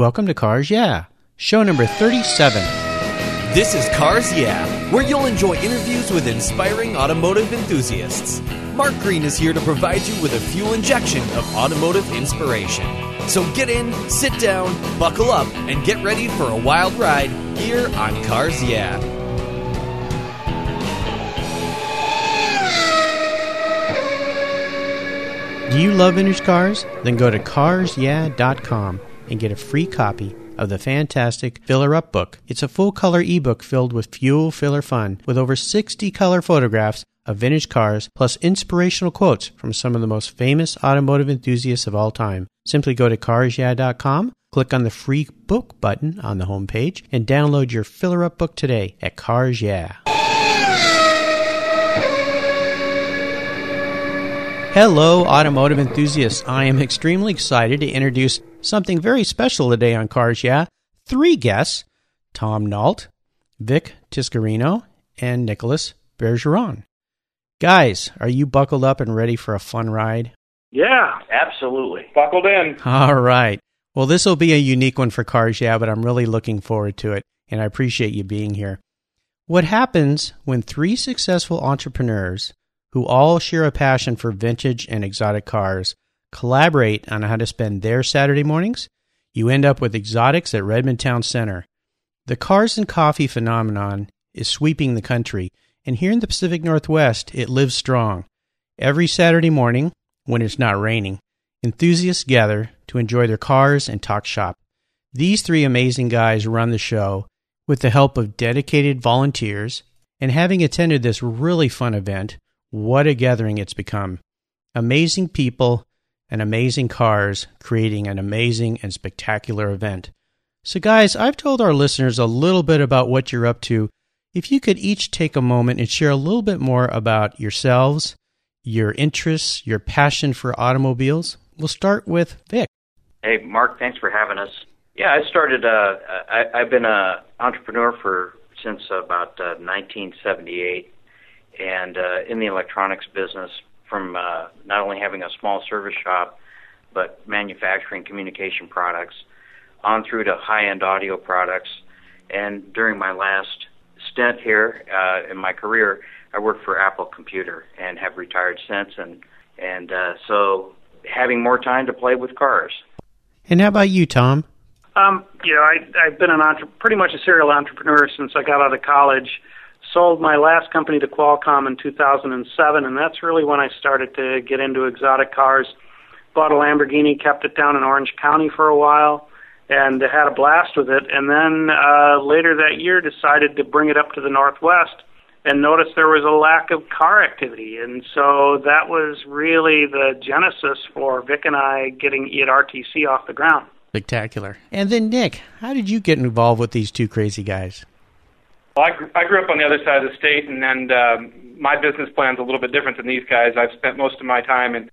Welcome to Cars Yeah, show number 37. This is Cars Yeah, where you'll enjoy interviews with inspiring automotive enthusiasts. Mark Green is here to provide you with a fuel injection of automotive inspiration. So get in, sit down, buckle up, and get ready for a wild ride here on Cars Yeah. Do you love vintage cars? Then go to carsyeah.com and get a free copy of the fantastic Filler Up book. It's a full color ebook filled with fuel filler fun with over 60 color photographs of vintage cars plus inspirational quotes from some of the most famous automotive enthusiasts of all time. Simply go to carsyeah.com, click on the free book button on the homepage, and download your Filler Up book today at Cars Yeah. Hello, automotive enthusiasts. I am extremely excited to introduce something very special today on Cars Yeah. Three guests Tom Nault, Vic Tiscarino, and Nicholas Bergeron. Guys, are you buckled up and ready for a fun ride? Yeah, absolutely. Buckled in. All right. Well, this will be a unique one for Cars Yeah, but I'm really looking forward to it, and I appreciate you being here. What happens when three successful entrepreneurs who all share a passion for vintage and exotic cars collaborate on how to spend their Saturday mornings? You end up with Exotics at Redmond Town Center. The cars and coffee phenomenon is sweeping the country, and here in the Pacific Northwest, it lives strong. Every Saturday morning, when it's not raining, enthusiasts gather to enjoy their cars and talk shop. These three amazing guys run the show with the help of dedicated volunteers, and having attended this really fun event, what a gathering it's become. Amazing people and amazing cars creating an amazing and spectacular event. So, guys, I've told our listeners a little bit about what you're up to. If you could each take a moment and share a little bit more about yourselves, your interests, your passion for automobiles, we'll start with Vic. Hey, Mark, thanks for having us. Yeah, I started. Uh, I, I've been an entrepreneur for since about uh, 1978, and uh, in the electronics business from uh, not only having a small service shop, but manufacturing communication products, on through to high-end audio products. And during my last stint here uh, in my career, I worked for Apple Computer and have retired since. And and uh, so having more time to play with cars. And how about you, Tom? Um, you know, I, I've been an entre- pretty much a serial entrepreneur since I got out of college. Sold my last company to Qualcomm in 2007, and that's really when I started to get into exotic cars. Bought a Lamborghini, kept it down in Orange County for a while, and had a blast with it. And then uh, later that year, decided to bring it up to the Northwest and noticed there was a lack of car activity. And so that was really the genesis for Vic and I getting E at RTC off the ground. Spectacular. And then, Nick, how did you get involved with these two crazy guys? Well, I, I grew up on the other side of the state, and, and um, my business plan's a little bit different than these guys. I've spent most of my time in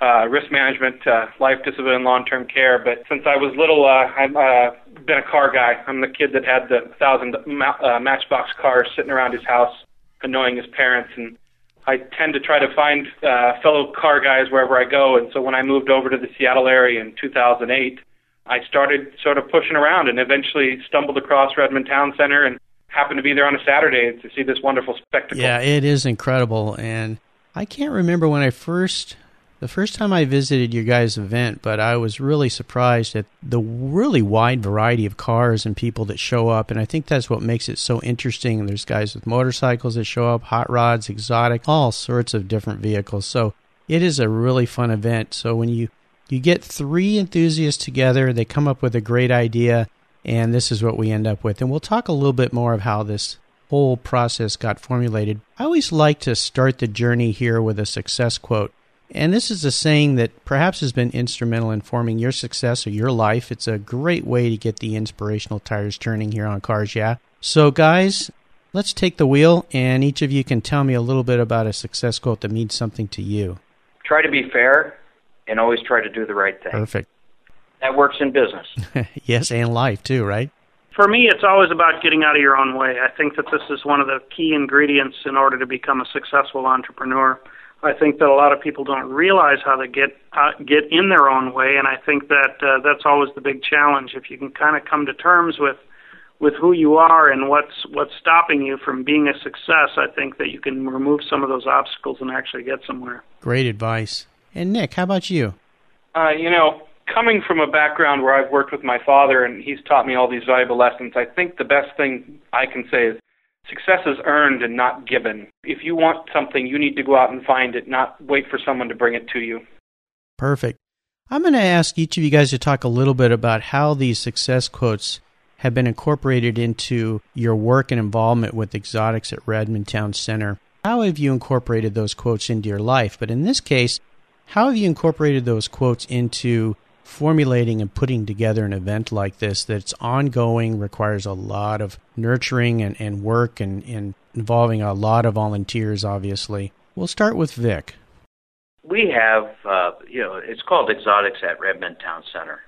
uh, risk management, uh, life, disability, and long-term care. But since I was little, uh, I've uh, been a car guy. I'm the kid that had the thousand ma- uh, Matchbox cars sitting around his house, annoying his parents, and I tend to try to find uh, fellow car guys wherever I go. And so when I moved over to the Seattle area in 2008, I started sort of pushing around and eventually stumbled across Redmond Town Center and happened to be there on a Saturday to see this wonderful spectacle. Yeah, it is incredible. And I can't remember when I first, the first time I visited your guys' event, but I was really surprised at the really wide variety of cars and people that show up. And I think that's what makes it so interesting. There's guys with motorcycles that show up, hot rods, exotic, all sorts of different vehicles. So it is a really fun event. So when you you get three enthusiasts together, they come up with a great idea, and this is what we end up with. And we'll talk a little bit more of how this whole process got formulated. I always like to start the journey here with a success quote. And this is a saying that perhaps has been instrumental in forming your success or your life. It's a great way to get the inspirational tires turning here on Cars Yeah. So, guys, let's take the wheel, and each of you can tell me a little bit about a success quote that means something to you. Try to be fair and always try to do the right thing. Perfect. That works in business. yes, and life too, right? For me, it's always about getting out of your own way. I think that this is one of the key ingredients in order to become a successful entrepreneur. I think that a lot of people don't realize how they get uh, get in their own way, and I think that uh, that's always the big challenge. If you can kind of come to terms with with who you are and what's what's stopping you from being a success, I think that you can remove some of those obstacles and actually get somewhere. Great advice. And Nick, how about you? Uh, you know, coming from a background where I've worked with my father and he's taught me all these valuable lessons, I think the best thing I can say is success is earned and not given. If you want something, you need to go out and find it, not wait for someone to bring it to you. Perfect. I'm going to ask each of you guys to talk a little bit about how these success quotes have been incorporated into your work and involvement with exotics at Redmond Town Center. How have you incorporated those quotes into your life? But in this case, how have you incorporated those quotes into formulating and putting together an event like this that's ongoing, requires a lot of nurturing and, and work and, and involving a lot of volunteers, obviously? We'll start with Vic. We have, uh, you know, it's called Exotics at Redmond Town Center.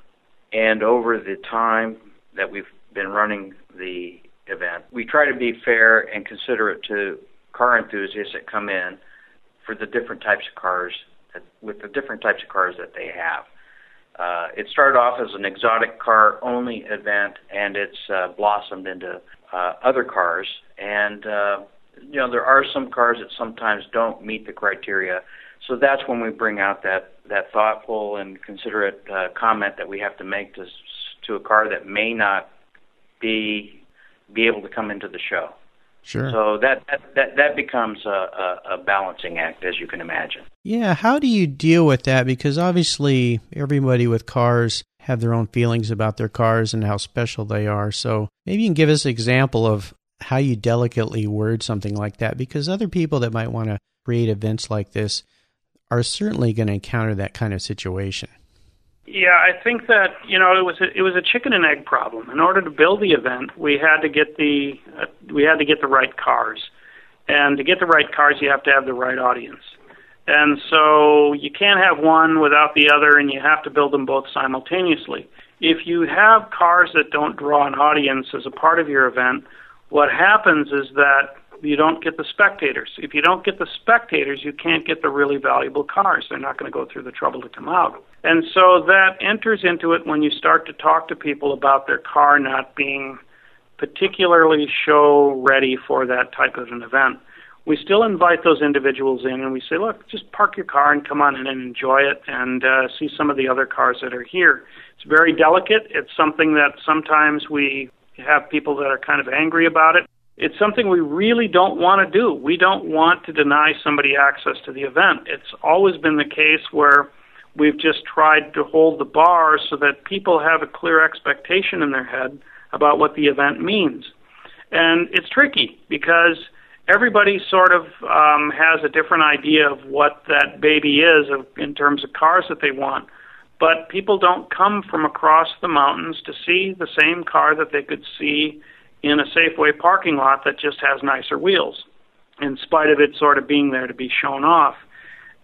And over the time that we've been running the event, we try to be fair and considerate to car enthusiasts that come in for the different types of cars, that, with the different types of cars that they have. Uh, it started off as an exotic car only event, and it's uh, blossomed into uh, other cars. And uh, you know, there are some cars that sometimes don't meet the criteria. So that's when we bring out that that thoughtful and considerate uh, comment that we have to make to to a car that may not be be able to come into the show. Sure. So that that that, that becomes a, a, a balancing act, as you can imagine. Yeah. How do you deal with that? Because obviously, everybody with cars have their own feelings about their cars and how special they are. So maybe you can give us an example of how you delicately word something like that, because other people that might want to create events like this are certainly going to encounter that kind of situation. Yeah, I think that you know it was a, it was a chicken and egg problem. In order to build the event, we had to get the uh, we had to get the right cars, and to get the right cars, you have to have the right audience. And so you can't have one without the other, and you have to build them both simultaneously. If you have cars that don't draw an audience as a part of your event, what happens is that you don't get the spectators. If you don't get the spectators, you can't get the really valuable cars. They're not going to go through the trouble to come out. And so that enters into it when you start to talk to people about their car not being particularly show ready for that type of an event. We still invite those individuals in and we say, look, just park your car and come on in and enjoy it and uh, see some of the other cars that are here. It's very delicate. It's something that sometimes we have people that are kind of angry about it it's something we really don't want to do. We don't want to deny somebody access to the event. It's always been the case where we've just tried to hold the bar so that people have a clear expectation in their head about what the event means. And it's tricky because everybody sort of um, has a different idea of what that baby is of, in terms of cars that they want. But people don't come from across the mountains to see the same car that they could see in a Safeway parking lot that just has nicer wheels, in spite of it sort of being there to be shown off.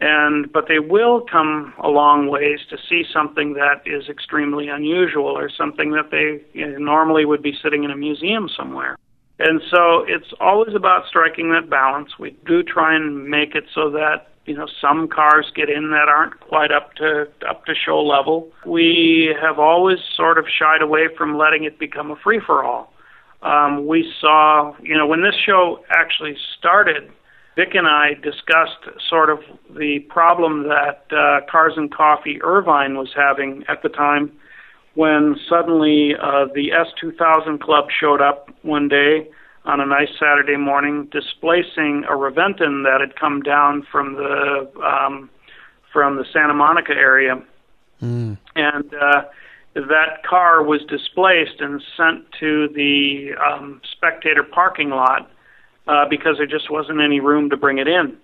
And but they will come a long ways to see something that is extremely unusual or something that they you know, normally would be sitting in a museum somewhere. And so it's always about striking that balance. We do try and make it so that you know some cars get in that aren't quite up to up to show level. We have always sort of shied away from letting it become a free for all um, we saw, you know, when this show actually started, Vic and I discussed sort of the problem that uh, Cars and Coffee Irvine was having at the time when suddenly uh, the S2000 Club showed up one day on a nice Saturday morning, displacing a Reventon that had come down from the um, from the Santa Monica area, mm. and uh, that car was displaced and sent to the um, spectator parking lot uh, because there just wasn't any room to bring it in.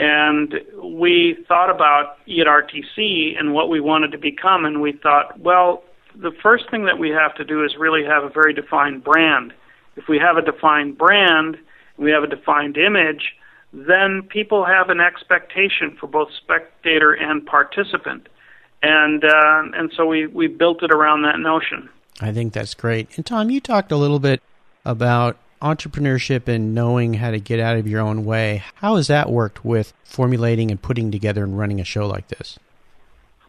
And we thought about ERTC and what we wanted to become, and we thought, well, the first thing that we have to do is really have a very defined brand. If we have a defined brand, we have a defined image, then people have an expectation for both spectator and participant and uh, and so we we built it around that notion. I think that's great. And Tom, you talked a little bit about entrepreneurship and knowing how to get out of your own way, how has that worked with formulating and putting together and running a show like this?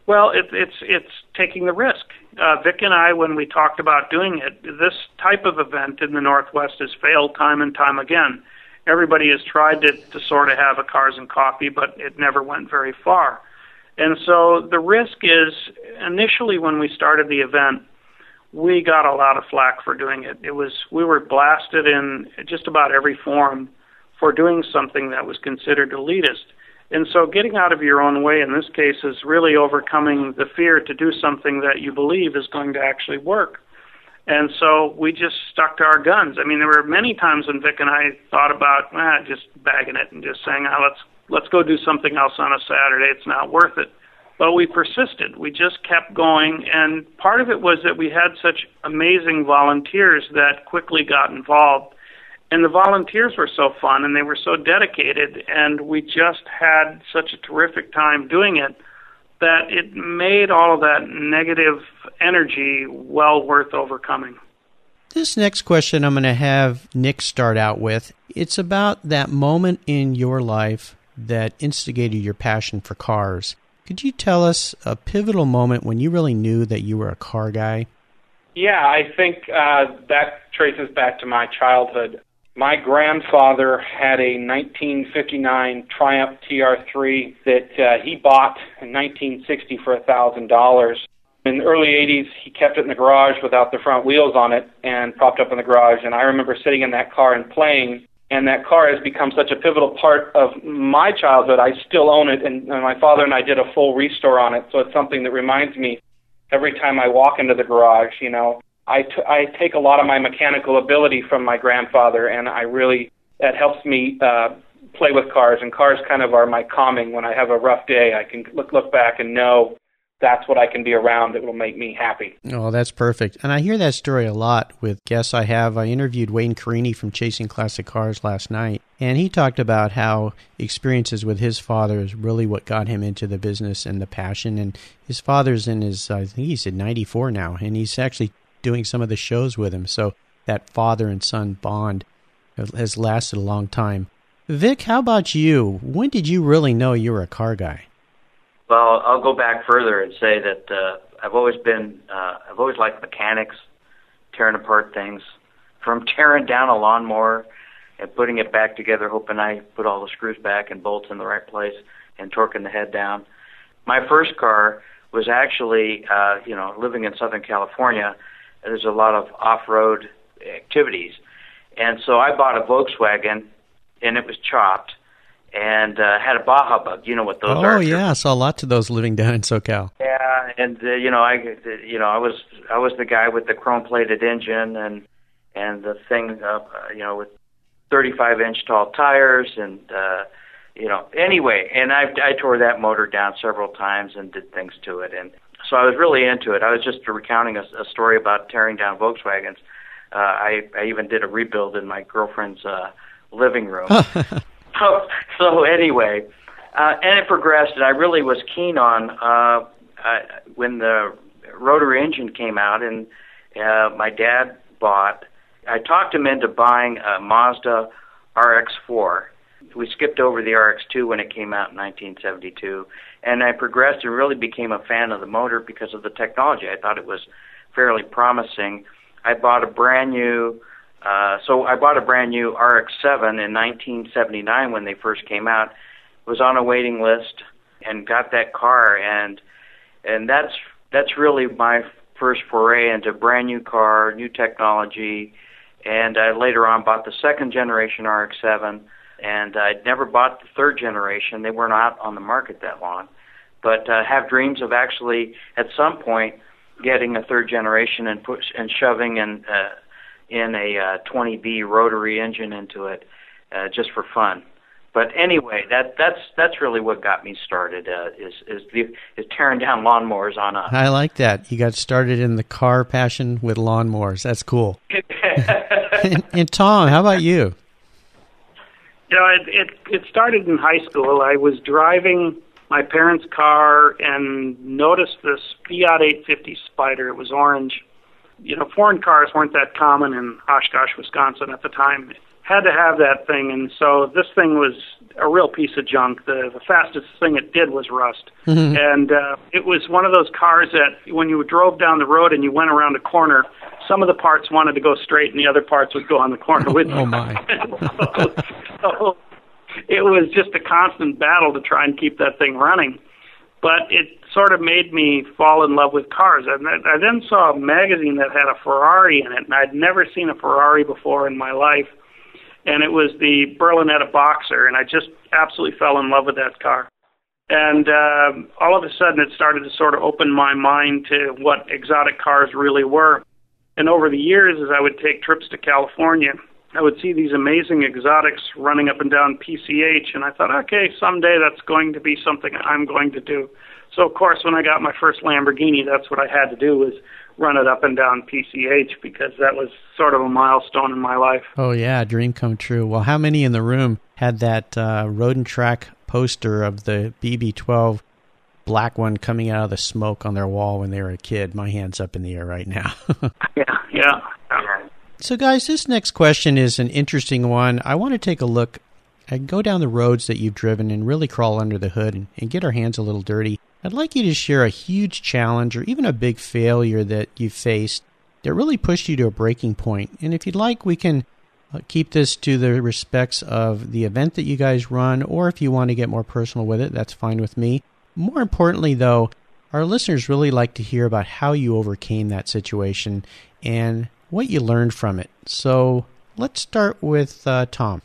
Well, it, it's it's taking the risk. Uh, Vic and I, when we talked about doing it, this type of event in the Northwest has failed time and time again. Everybody has tried to, to sort of have a cars and coffee, but it never went very far. And so the risk is initially when we started the event, we got a lot of flack for doing it. It was we were blasted in just about every forum for doing something that was considered elitist. And so getting out of your own way in this case is really overcoming the fear to do something that you believe is going to actually work. And so we just stuck to our guns. I mean, there were many times when Vic and I thought about ah, just bagging it and just saying, oh, let's let's go do something else on a Saturday. It's not worth it. But we persisted. We just kept going, and part of it was that we had such amazing volunteers that quickly got involved and the volunteers were so fun and they were so dedicated and we just had such a terrific time doing it that it made all of that negative energy well worth overcoming. This next question I'm going to have Nick start out with. It's about that moment in your life that instigated your passion for cars. Could you tell us a pivotal moment when you really knew that you were a car guy? Yeah, I think uh, that traces back to my childhood. My grandfather had a 1959 Triumph TR3 that uh, he bought in 1960 for $1,000. In the early 80s, he kept it in the garage without the front wheels on it and propped up in the garage. And I remember sitting in that car and playing. And that car has become such a pivotal part of my childhood. I still own it, and, and my father and I did a full restore on it. So it's something that reminds me every time I walk into the garage, you know, I, t- I take a lot of my mechanical ability from my grandfather, and I really that helps me uh, play with cars. And cars kind of are my calming. When I have a rough day, I can look look back and know that's what I can be around that will make me happy. Oh, that's perfect. And I hear that story a lot with guests I have. I interviewed Wayne Carini from Chasing Classic Cars last night, and he talked about how experiences with his father is really what got him into the business and the passion. And his father's in his, I think he said 94 now, and he's actually doing some of the shows with him. So that father and son bond has lasted a long time. Vic, how about you? When did you really know you were a car guy? Well, I'll go back further and say that uh, I've always been, uh, I've always liked mechanics, tearing apart things, from tearing down a lawnmower and putting it back together, hoping I put all the screws back and bolts in the right place, and torquing the head down. My first car was actually, uh, you know, living in Southern California there's a lot of off-road activities, and so I bought a Volkswagen, and it was chopped, and uh, had a Baja Bug. You know what those oh, are? Oh yeah, I saw lots of those living down in SoCal. Yeah, and uh, you know, I, you know, I was I was the guy with the chrome-plated engine and and the thing, uh, you know, with 35-inch tall tires and. uh you know, anyway, and I I tore that motor down several times and did things to it, and so I was really into it. I was just recounting a, a story about tearing down Volkswagens. Uh, I, I even did a rebuild in my girlfriend's uh, living room. so, so anyway, uh, and it progressed, and I really was keen on uh, uh, when the rotary engine came out, and uh, my dad bought. I talked him into buying a Mazda RX-4. We skipped over the RX-2 when it came out in 1972, and I progressed and really became a fan of the motor because of the technology. I thought it was fairly promising. I bought a brand new, uh, so I bought a brand new RX-7 in 1979 when they first came out. Was on a waiting list and got that car, and and that's that's really my first foray into brand new car, new technology, and I later on bought the second generation RX-7 and I'd never bought the third generation. They weren't on the market that long, but uh, have dreams of actually at some point getting a third generation and push and shoving in uh, in a uh, 20B rotary engine into it uh, just for fun. But anyway, that that's that's really what got me started. Uh, is is the is tearing down lawnmowers on us. I like that. You got started in the car passion with lawnmowers. That's cool. and, and Tom, how about you? You know, it, it it started in high school. I was driving my parents' car and noticed this Fiat 850 Spider. It was orange, you know, foreign cars weren't that common in Oshkosh, Wisconsin at the time. Had to have that thing, and so this thing was a real piece of junk. The the fastest thing it did was rust, Mm-hmm. and uh, it was one of those cars that when you drove down the road and you went around a corner, some of the parts wanted to go straight and the other parts would go on the corner with you. Oh, my. so, so it was just a constant battle to try and keep that thing running. But it sort of made me fall in love with cars. And I then saw a magazine that had a Ferrari in it, and I'd never seen a Ferrari before in my life. And it was the Berlinetta Boxer, and I just absolutely fell in love with that car. And um all of a sudden, it started to sort of open my mind to what exotic cars really were. And over the years, as I would take trips to California, I would see these amazing exotics running up and down PCH, and I thought, okay, someday that's going to be something I'm going to do. So of course, when I got my first Lamborghini, that's what I had to do was run it up and down PCH because that was sort of a milestone in my life. Oh yeah, dream come true. Well, how many in the room had that uh, road and track poster of the BB12 black one coming out of the smoke on their wall when they were a kid? My hands up in the air right now. Yeah, yeah. So, guys, this next question is an interesting one. I want to take a look and go down the roads that you've driven and really crawl under the hood and, and get our hands a little dirty. I'd like you to share a huge challenge or even a big failure that you faced that really pushed you to a breaking point. And if you'd like, we can uh, keep this to the respects of the event that you guys run, or if you want to get more personal with it, that's fine with me. More importantly, though, our listeners really like to hear about how you overcame that situation and what you learned from it. So let's start with uh, Tom.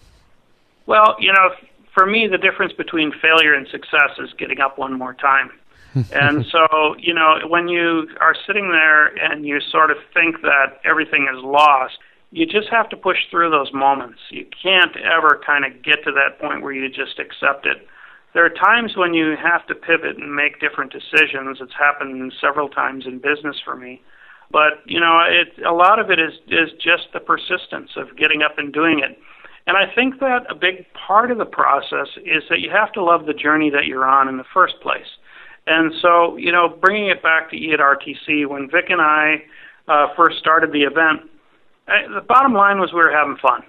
Well, you know, for me, the difference between failure and success is getting up one more time. and so, you know, when you are sitting there and you sort of think that everything is lost, you just have to push through those moments. You can't ever kind of get to that point where you just accept it. There are times when you have to pivot and make different decisions. It's happened several times in business for me. But, you know, it a lot of it is is just the persistence of getting up and doing it. And I think that a big part of the process is that you have to love the journey that you're on in the first place. And so, you know, bringing it back to E at RTC, when Vic and I uh, first started the event, I, the bottom line was we were having fun.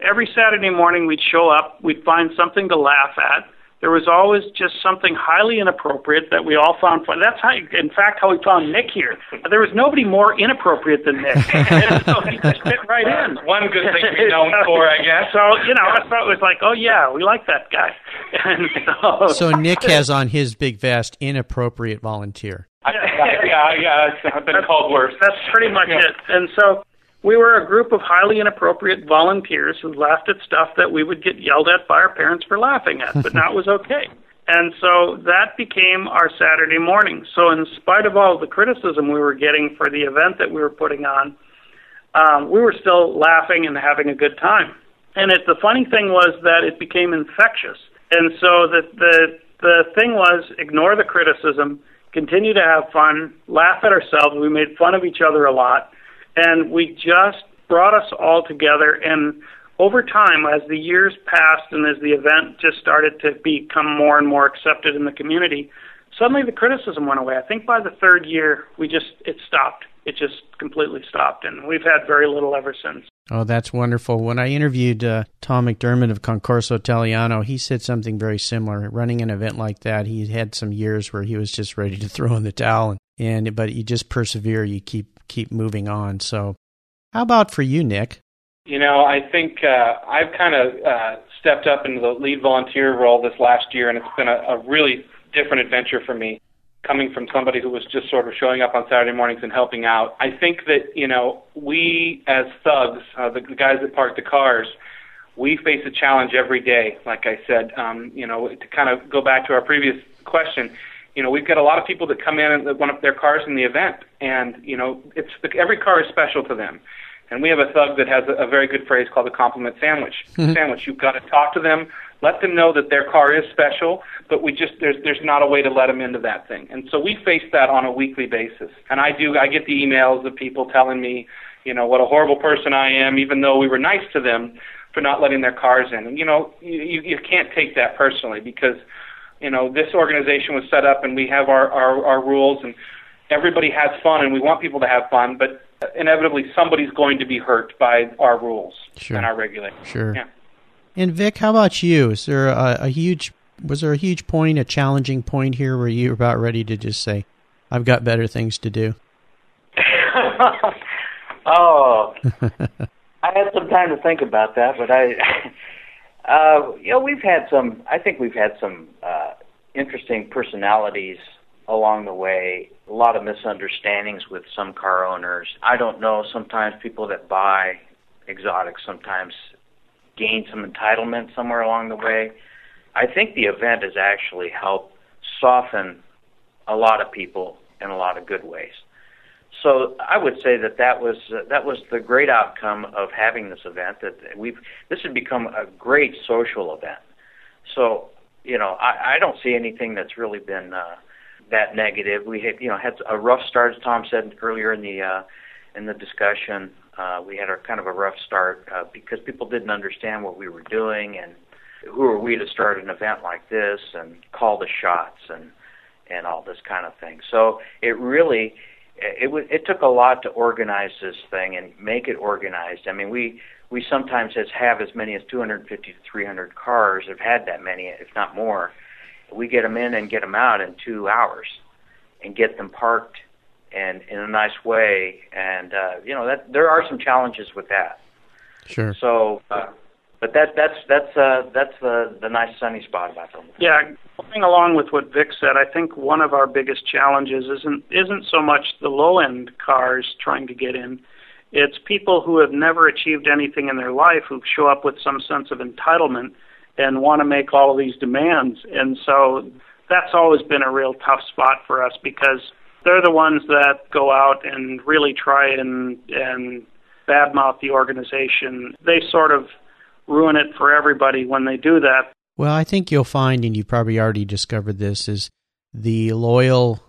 Every Saturday morning, we'd show up, we'd find something to laugh at. There was always just something highly inappropriate that we all found fun. That's how, in fact, how we found Nick here. There was nobody more inappropriate than Nick, and so he just fit right in. One good thing to be known for, I guess. So you know, I thought it was like, oh yeah, we like that guy. And so, So Nick has on his big vest inappropriate volunteer. I, yeah, yeah, it's- I've been called worse. That's pretty much Yeah. it. And so we were a group of highly inappropriate volunteers who laughed at stuff that we would get yelled at by our parents for laughing at, but that was okay. And so that became our Saturday morning. So in spite of all the criticism we were getting for the event that we were putting on, um, we were still laughing and having a good time. And it, the funny thing was that it became infectious. And so the the the thing was ignore the criticism, continue to have fun, laugh at ourselves. We made fun of each other a lot, and we just brought us all together. And over time, as the years passed and as the event just started to become more and more accepted in the community, suddenly the criticism went away. I think by the third year, we just it stopped. It just completely stopped, and we've had very little ever since. Oh, that's wonderful. When I interviewed uh, Tom McDermott of Concorso Italiano, he said something very similar. Running an event like that, he had some years where he was just ready to throw in the towel, and, and but you just persevere. You keep keep moving on. So, how about for you, Nick? You know, I think uh, I've kind of uh, stepped up into the lead volunteer role this last year, and it's been a, a really different adventure for me. Coming from somebody who was just sort of showing up on Saturday mornings and helping out, I think that you know we as thugs, uh, the, the guys that park the cars, we face a challenge every day. Like I said, um, you know, to kind of go back to our previous question, you know, we've got a lot of people that come in and that want up their cars in the event, and you know, it's every car is special to them. And we have a thug that has a, a very good phrase called the compliment sandwich. Mm-hmm. sandwich. You've got to talk to them, let them know that their car is special, but we just there's there's not a way to let them into that thing. And so we face that on a weekly basis. And I do I get the emails of people telling me, you know, what a horrible person I am, even though we were nice to them for not letting their cars in. And you know, you you, you can't take that personally because you know this organization was set up and we have our our, our rules and everybody has fun and we want people to have fun but inevitably somebody's going to be hurt by our rules Sure. and our regulations. Sure. Yeah. And Vic, how about you? Is there a, a huge was there a huge point, a challenging point here where you were about ready to just say, "I've got better things to do"? oh, I had some time to think about that, but I, uh, you know, we've had some. I think we've had some uh, interesting personalities along the way. A lot of misunderstandings with some car owners. I don't know. Sometimes people that buy exotics sometimes gain some entitlement somewhere along the way. I think the event has actually helped soften a lot of people in a lot of good ways. So I would say that that was uh, that was the great outcome of having this event. That we've this has become a great social event. So you know I, I don't see anything that's really been uh, that negative. We had you know had a rough start, as Tom said earlier in the uh, in the discussion. Uh, we had a kind of a rough start uh, because people didn't understand what we were doing and who are we to start an event like this and call the shots and and all this kind of thing. So it really it was it took a lot to organize this thing and make it organized. I mean, we we sometimes has have as many as 250 to 300 cars. Have had that many, if not more. We get them in and get them out in two hours, and get them parked and in a nice way. And uh, you know that there are some challenges with that. Sure. So, uh, but that that's that's uh, that's the the nice sunny spot about them. Yeah, going along with what Vic said, I think one of our biggest challenges isn't isn't so much the low end cars trying to get in. It's people who have never achieved anything in their life who show up with some sense of entitlement and want to make all of these demands. And so that's always been a real tough spot for us because they're the ones that go out and really try and and badmouth the organization. They sort of ruin it for everybody when they do that. Well, I think you'll find, and you probably already discovered this, is the loyal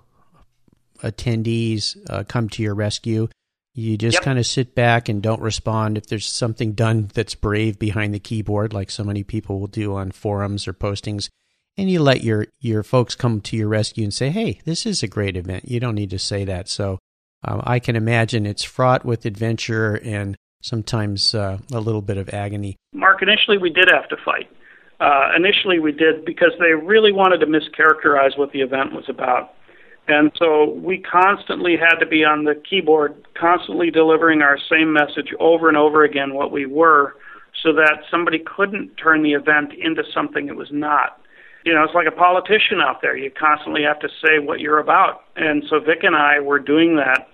attendees uh, come to your rescue. You just Yep. kind of sit back and don't respond if there's something done that's brave behind the keyboard, like so many people will do on forums or postings. And you let your, your folks come to your rescue and say, hey, this is a great event. You don't need to say that. So um, I can imagine it's fraught with adventure and sometimes uh, a little bit of agony. Mark, initially we did have to fight. Uh, initially we did because they really wanted to mischaracterize what the event was about. And so we constantly had to be on the keyboard, constantly delivering our same message over and over again, what we were, so that somebody couldn't turn the event into something it was not. You know, it's like a politician out there. You constantly have to say what you're about. And so Vic and I were doing that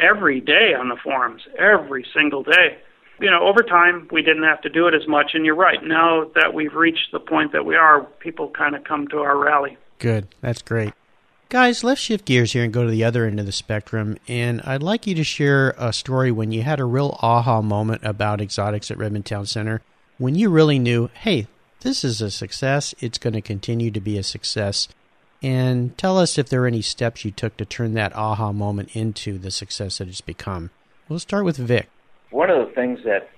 every day on the forums, every single day you know, over time we didn't have to do it as much. And you're right. Now that we've reached the point that we are, people kind of come to our rally. Good. That's great. Guys, let's shift gears here and go to the other end of the spectrum. And I'd like you to share a story when you had a real aha moment about exotics at Redmond Town Center, when you really knew, hey, this is a success. It's going to continue to be a success. And tell us if there are any steps you took to turn that aha moment into the success that it's become. We'll start with Vic. One of the things that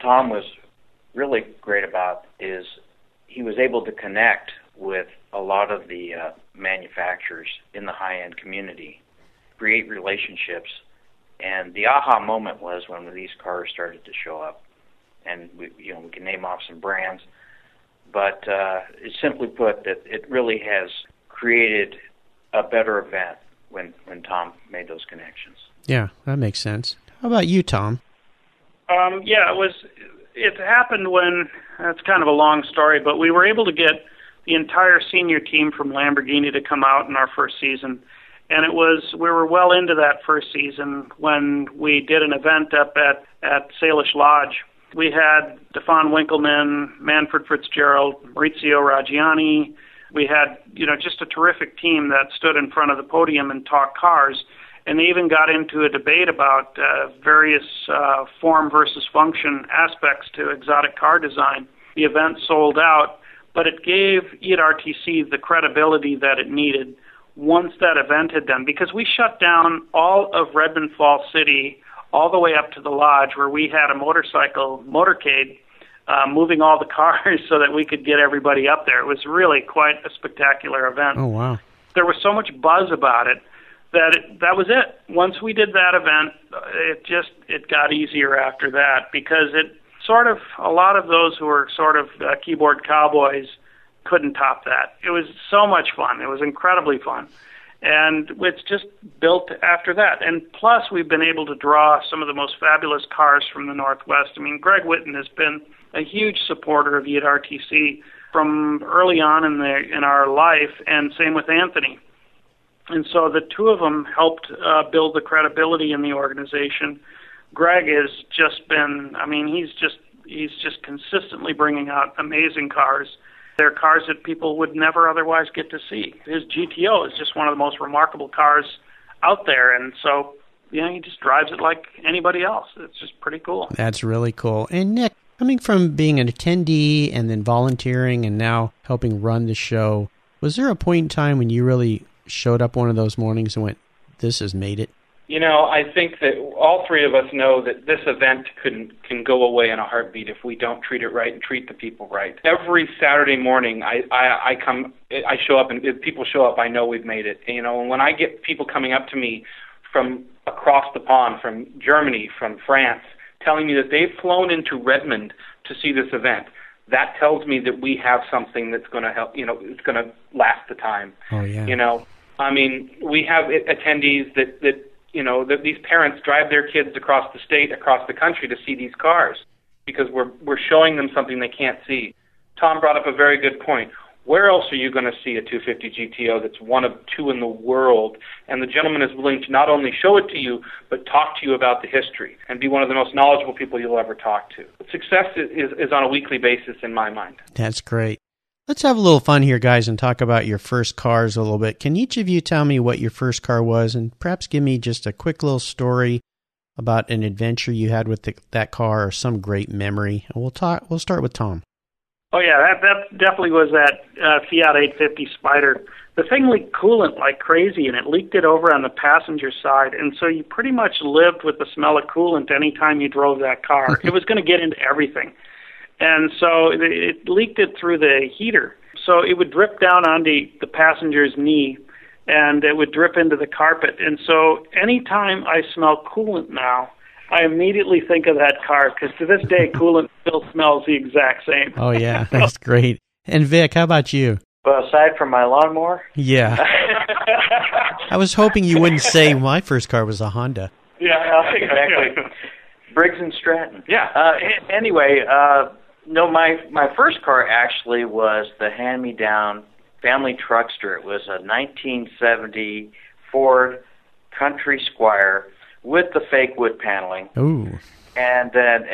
Tom was really great about is he was able to connect with a lot of the uh, manufacturers in the high-end community, create relationships, and the aha moment was when these cars started to show up, and we, you know, we can name off some brands, but uh, simply put that it really has created a better event when when Tom made those connections. Yeah, that makes sense. How about you, Tom? Um, yeah, it was. It happened when that's kind of a long story, but we were able to get the entire senior team from Lamborghini to come out in our first season, and it was we were well into that first season when we did an event up at at Salish Lodge. We had Stephan Winkelmann, Manfred Fitzgerald, Maurizio Reggiani. We had you know just a terrific team that stood in front of the podium and talked cars and they even got into a debate about uh, various uh, form versus function aspects to exotic car design. The event sold out, but it gave EAT-RTC the credibility that it needed once that event had done, because we shut down all of Redmond Falls City all the way up to the lodge where we had a motorcycle motorcade uh, moving all the cars so that we could get everybody up there. It was really quite a spectacular event Oh, wow. there was so much buzz about it that it, that was it. Once we did that event, it just it got easier after that because it sort of a lot of those who were sort of uh, keyboard cowboys couldn't top that. It was so much fun. It was incredibly fun. And it's just built after that. And plus, we've been able to draw some of the most fabulous cars from the Northwest. I mean, Greg Whitten has been a huge supporter of EAT-RTC from early on in the in our life, and same with Anthony. And so the two of them helped uh, build the credibility in the organization. Greg has just been, I mean, he's just he's just consistently bringing out amazing cars. They're cars that people would never otherwise get to see. His GTO is just one of the most remarkable cars out there, and so you know he just drives it like anybody else. It's just pretty cool. That's really cool. And Nick, coming from being an attendee and then volunteering and now helping run the show, was there a point in time when you really showed up one of those mornings and went, "This has made it"? You know, I think that all three of us know that this event can can go away in a heartbeat if we don't treat it right and treat the people right. Every Saturday morning, I I, I come, I show up, and if people show up, I know we've made it. You know, and when I get people coming up to me from across the pond, from Germany, from France, telling me that they've flown into Redmond to see this event, that tells me that we have something that's going to help. You know, it's going to last the time. Oh yeah. You know, I mean, we have attendees that that you know that these parents drive their kids across the state, across the country to see these cars because we're we're showing them something they can't see. Tom brought up a very good point. Where else are you going to see a 250 GTO that's one of two in the world? And the gentleman is willing to not only show it to you, but talk to you about the history and be one of the most knowledgeable people you'll ever talk to. Success is, is on a weekly basis in my mind. That's great. Let's have a little fun here, guys, and talk about your first cars a little bit. Can each of you tell me what your first car was and perhaps give me just a quick little story about an adventure you had with the, that car or some great memory? And we'll talk we'll start with Tom. Oh yeah, that that definitely was that uh, Fiat 850 Spider. The thing leaked coolant like crazy, and it leaked it over on the passenger side, and so you pretty much lived with the smell of coolant anytime you drove that car. it was going to get into everything and so it, it leaked it through the heater. So it would drip down onto the passenger's knee, and it would drip into the carpet. And so anytime I smell coolant now, I immediately think of that car because to this day, coolant still smells the exact same. Oh yeah, that's great. And Vic, how about you? Well, aside from my lawnmower, yeah. I was hoping you wouldn't say my first car was a Honda. Yeah, exactly. Briggs and Stratton. Yeah. Uh, anyway, uh, no, my my first car actually was the hand-me-down family truckster. It was a 1970 Ford Country Squire with the fake wood paneling. Ooh. And then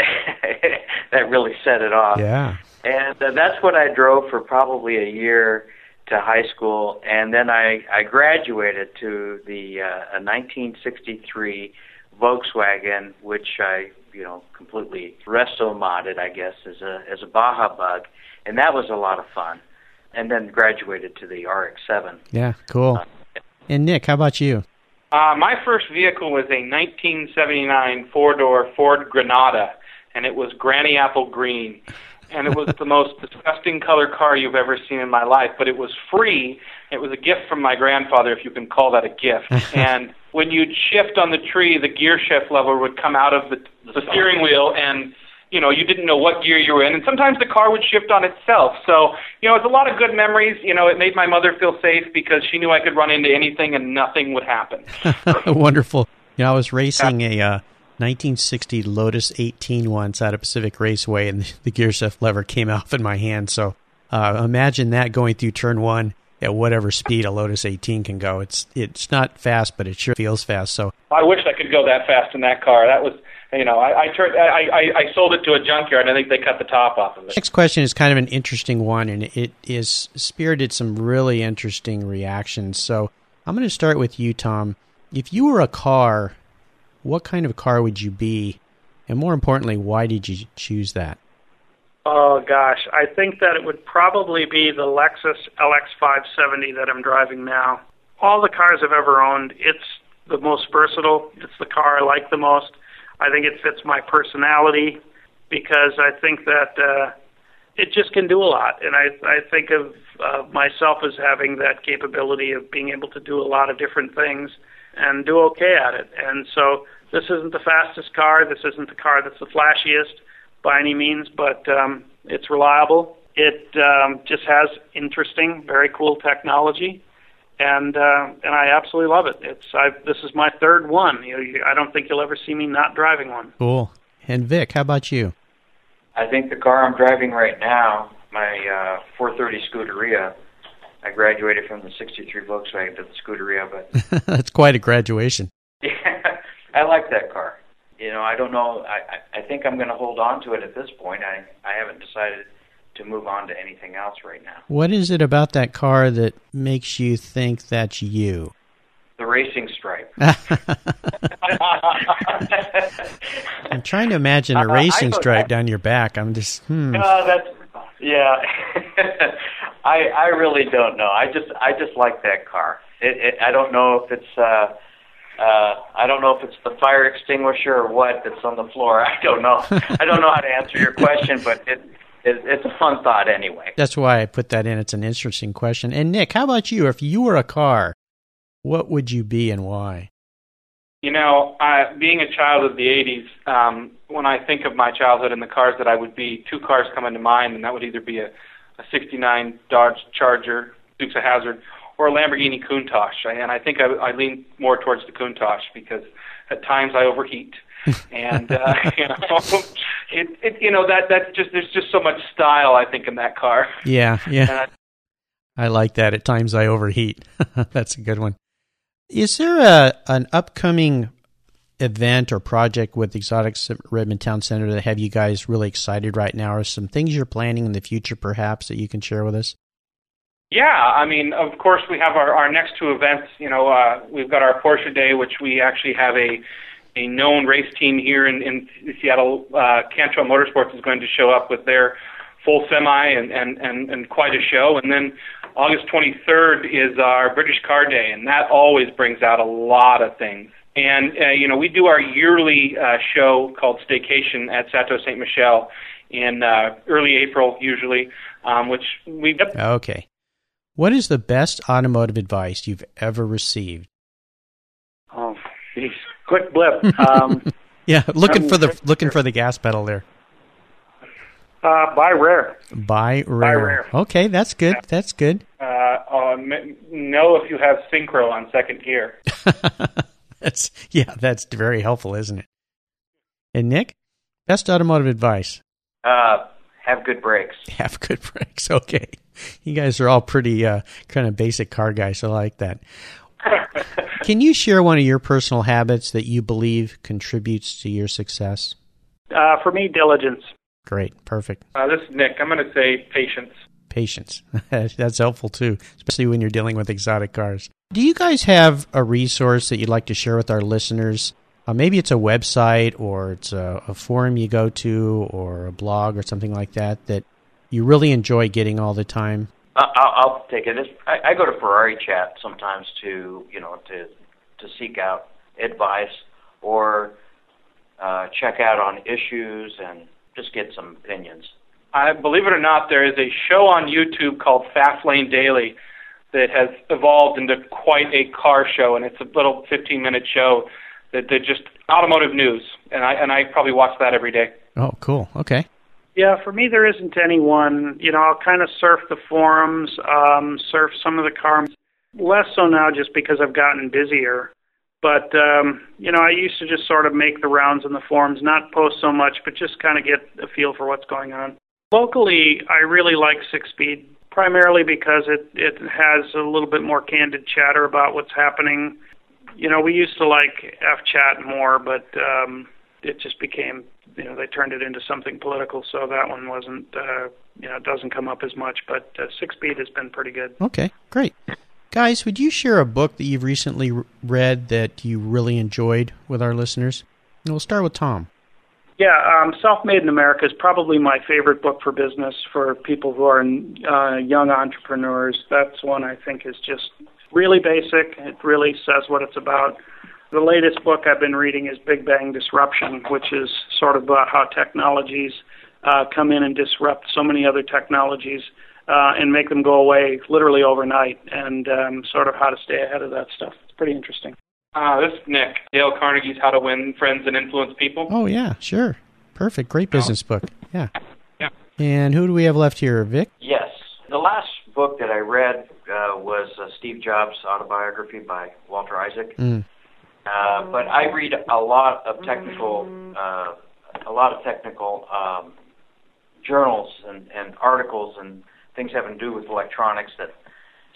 that really set it off. Yeah. And uh, that's what I drove for probably a year to high school, and then I I graduated to the uh, a 1963 Volkswagen, which I you know completely resto modded, I guess, as a as a Baja Bug, and that was a lot of fun. And then graduated to the RX-7. Yeah, cool. Uh, and Nick, how about you? Uh, my first vehicle was a 1979 four-door Ford Granada, and it was granny apple green and it was the most disgusting color car you've ever seen in my life. But it was free. It was a gift from my grandfather, if you can call that a gift. and when you'd shift on the tree, the gear shift lever would come out of the, the steering wheel, and you know you didn't know what gear you were in. And sometimes the car would shift on itself. So you know it's a lot of good memories. You know it made my mother feel safe because she knew I could run into anything and nothing would happen. Wonderful. You know I was racing a. Uh, 1960 Lotus 18 once at a Pacific Raceway, and the gear shift lever came off in my hand. So uh, imagine that going through turn one at whatever speed a Lotus 18 can go. It's it's not fast, but it sure feels fast. So I wish I could go that fast in that car. That was you know I I, turned, I I I sold it to a junkyard. I think they cut the top off of it. Next question is kind of an interesting one, and it is spirited some really interesting reactions. So I'm going to start with you, Tom. If you were a car what kind of car would you be? And more importantly, why did you choose that? Oh gosh, I think that it would probably be the Lexus LX570 that I'm driving now. All the cars I've ever owned, it's the most versatile. It's the car I like the most. I think it fits my personality because I think that uh, it just can do a lot. And I I think of uh, myself as having that capability of being able to do a lot of different things and do okay at it. And so this isn't the fastest car. This isn't the car that's the flashiest by any means, but um, it's reliable. It um, just has interesting, very cool technology, and uh, and I absolutely love it. It's I've, this is my third one. You know, you, I don't think you'll ever see me not driving one. Cool. And Vic, how about you? I think the car I'm driving right now, my uh, 430 Scuderia, I graduated from the 63 Volkswagen to the Scuderia, but That's quite a graduation. yeah, I like that car. You know, I don't know. I I I think I'm going to hold on to it at this point. I I haven't decided to move on to anything else right now. What is it about that car that makes you think that's you? The racing stripe. I'm trying to imagine a Uh, racing go- stripe down your back. I'm just, hmm. Uh, that's yeah. I I really don't know. I just I just like that car. It, it I don't know if it's uh uh I don't know if it's the fire extinguisher or what that's on the floor. I don't know. I don't know how to answer your question, but it, it it's a fun thought anyway. That's why I put that in. It's an interesting question. And Nick, how about you? If you were a car, what would you be and why? You know, I, being a child of the 80s, um, when I think of my childhood and the cars that I would be, two cars come into mind, and that would either be a, a 69 Dodge Charger, Dukes of Hazzard, or a Lamborghini Countach. And I think I, I lean more towards the Countach because at times I overheat. and uh, you know, it, it, you know that that just there's just so much style I think in that car. Yeah, yeah. I, I like that. At times I overheat. That's a good one. Is there a an upcoming event or project with Exotics at Redmond Town Center that have you guys really excited right now, or some things you're planning in the future perhaps that you can share with us? Yeah, I mean, of course, we have our, our next two events. You know, uh, we've got our Porsche Day, which we actually have a a known race team here in, in Seattle. Uh, Cantrell Motorsports is going to show up with their full semi and, and, and, and quite a show. And then August 23rd is our British Car Day, and that always brings out a lot of things. And uh, you know, we do our yearly uh, show called Staycation at Chateau Saint Michelle in uh, early April, usually, um, which we Okay. What is the best automotive advice you've ever received? Oh, geez. quick blip. Um, Yeah, looking Um, for the looking for the gas pedal there. uh, buy rare. Buy rare. rare. Okay, that's good. That's good. uh, m- know if you have synchro on second gear. that's yeah, that's very helpful, isn't it? And Nick, best automotive advice: Uh have good brakes. have good brakes. Okay, you guys are all pretty uh, kind of basic car guys. I like that. Can you share one of your personal habits that you believe contributes to your success? Uh, for me, diligence. Great, perfect. Uh, this is Nick. I'm going to say patience. Patience. That's helpful too, especially when you're dealing with exotic cars. Do you guys have a resource that you'd like to share with our listeners? Uh, maybe it's a website or it's a, a forum you go to or a blog or something like that that you really enjoy getting all the time. I- I'll, I'll take it. It's, I, I go to Ferrari Chat sometimes to you know to to seek out advice or uh, check out on issues and just get some opinions. I believe it or not, there is a show on YouTube called Fast Lane Daily that has evolved into quite a car show, and it's a little 15-minute show that, that just automotive news, and I and I probably watch that every day. Oh, cool. Okay. Yeah, for me, there isn't anyone. You know, I'll kind of surf the forums, um, surf some of the cars. Less so now, just because I've gotten busier. But um, you know, I used to just sort of make the rounds in the forums, not post so much, but just kind of get a feel for what's going on. Locally, I really like Six Speed, primarily because it it has a little bit more candid chatter about what's happening. You know, we used to like F Chat more, but um, it just became you know they turned it into something political, so that one wasn't uh, you know it doesn't come up as much. But uh, Six Speed has been pretty good. Okay, great. Guys, would you share a book that you've recently read that you really enjoyed with our listeners? And we'll start with Tom. Yeah, um, Self Made in America is probably my favorite book for business for people who are uh, young entrepreneurs. That's one I think is just really basic. It really says what it's about. The latest book I've been reading is Big Bang Disruption, which is sort of about how technologies uh, come in and disrupt so many other technologies uh, and make them go away literally overnight, and um, sort of how to stay ahead of that stuff. It's pretty interesting. Uh, this is Nick. Dale Carnegie's How to Win Friends and Influence People. Oh, yeah, sure. Perfect. Great business book. Yeah. Yeah. And who do we have left here, Vic? Yes. The last book that I read uh, was uh, Steve Jobs' autobiography by Walter Isaac. Mm. Uh, but I read a lot of technical, uh, a lot of technical um, journals and, and articles and things having to do with electronics. That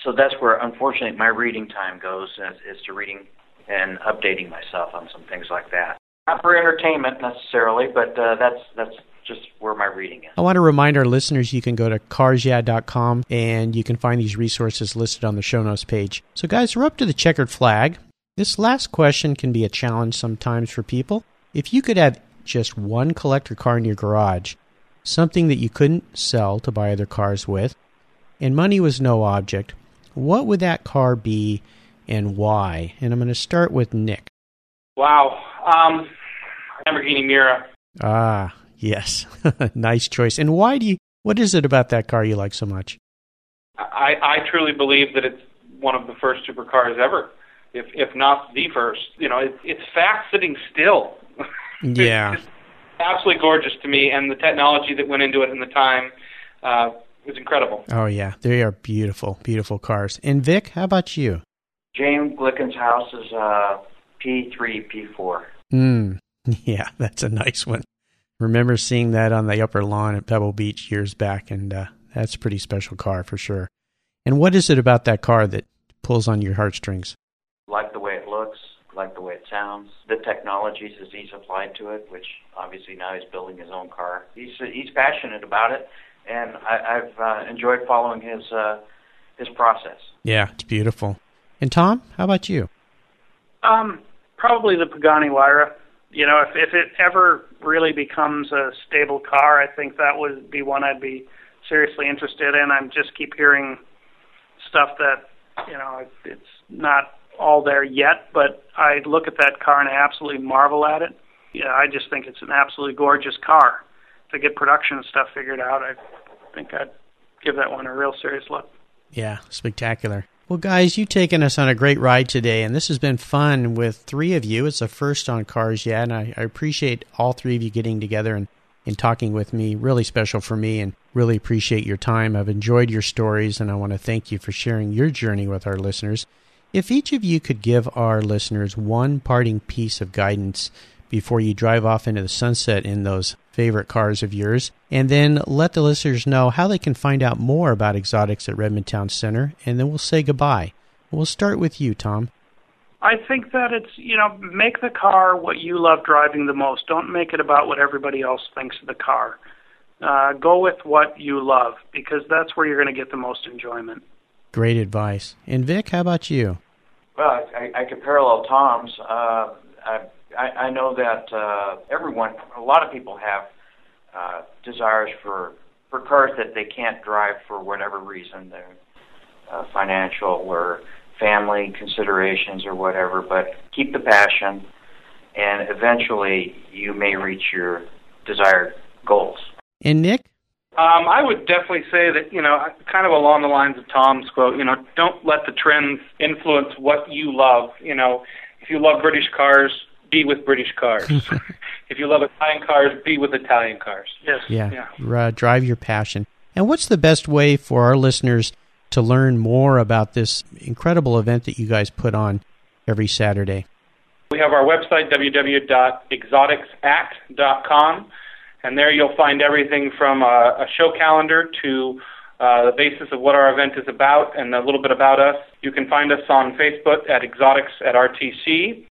so that's where unfortunately my reading time goes is, is to reading and updating myself on some things like that. Not for entertainment necessarily, but uh, that's that's just where my reading is. I want to remind our listeners you can go to carsyeah.com and you can find these resources listed on the show notes page. So, guys, we're up to the checkered flag. This last question can be a challenge sometimes for people. If you could have just one collector car in your garage, something that you couldn't sell to buy other cars with, and money was no object, what would that car be and why? And I'm going to start with Nick. Wow. Um, Lamborghini Miura. Ah, yes. nice choice. And why do you, what is it about that car you like so much? I, I truly believe that it's one of the first supercars ever, if if not the first. You know, it, it's fast sitting still. Yeah. it's absolutely gorgeous to me, and the technology that went into it in the time uh, was incredible. Oh, yeah. They are beautiful, beautiful cars. And Vic, how about you? James Glickenhaus's uh, P3, P4. Mm, yeah, that's a nice one. Remember seeing that on the upper lawn at Pebble Beach years back, and uh, that's a pretty special car for sure. And what is it about that car that pulls on your heartstrings? Like the looks, like the way it sounds, the technologies that he's applied to it, which obviously now he's building his own car. He's he's passionate about it, and I, I've uh, enjoyed following his uh, his process. Yeah, it's beautiful. And Tom, how about you? Um, probably the Pagani Huayra. You know, if if it ever really becomes a stable car, I think that would be one I'd be seriously interested in. I just keep hearing stuff that you know it's not all there yet, but I look at that car and I absolutely marvel at it. Yeah, I just think it's an absolutely gorgeous car. To get production stuff figured out, I think I'd give that one a real serious look. Yeah, spectacular. Well, guys, you've taken us on a great ride today, and this has been fun with three of you. It's the first on Cars Yeah, and I, I appreciate all three of you getting together and, and talking with me. Really special for me, and really appreciate your time. I've enjoyed your stories, and I want to thank you for sharing your journey with our listeners. If each of you could give our listeners one parting piece of guidance before you drive off into the sunset in those favorite cars of yours, and then let the listeners know how they can find out more about exotics at Redmond Town Center, and then we'll say goodbye. We'll start with you, Tom. I think that it's, you know, make the car what you love driving the most. Don't make it about what everybody else thinks of the car. Uh, go with what you love because that's where you're going to get the most enjoyment. Great advice. And Vic, how about you? Well, I, I could parallel Tom's. Uh, I, I, know that uh, everyone, a lot of people have uh, desires for for cars that they can't drive for whatever reason, they're uh, financial or family considerations or whatever. But keep the passion, and eventually you may reach your desired goals. And Nick? Um, I would definitely say that, you know, kind of along the lines of Tom's quote, you know, don't let the trends influence what you love. You know, if you love British cars, be with British cars. if you love Italian cars, be with Italian cars. Yes. Yeah. Yeah. Uh, drive your passion. And what's the best way for our listeners to learn more about this incredible event that you guys put on every Saturday? We have our website, www.exoticsact.com, and there you'll find everything from a, a show calendar to uh, the basis of what our event is about and a little bit about us. You can find us on Facebook at Exotics at RTC.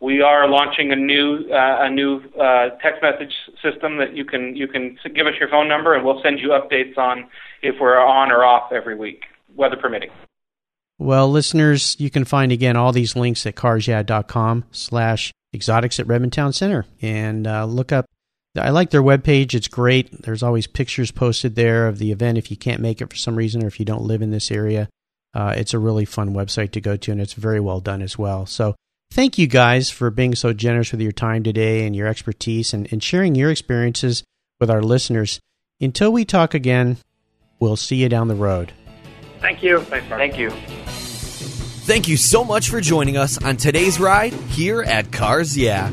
We are launching a new uh, a new uh, text message system that you can you can give us your phone number and we'll send you updates on if we're on or off every week, weather permitting. Well, listeners, you can find again all these links at carsyeah.com slash exotics at Redmond Town Center and uh, look up. I like their webpage. It's great. There's always pictures posted there of the event if you can't make it for some reason or if you don't live in this area. Uh, it's a really fun website to go to and it's very well done as well. So thank you guys for being so generous with your time today and your expertise and, and sharing your experiences with our listeners. Until we talk again, we'll see you down the road. Thank you. Thanks, Mark. Thank you. Thank you so much for joining us on today's ride here at Cars Yeah.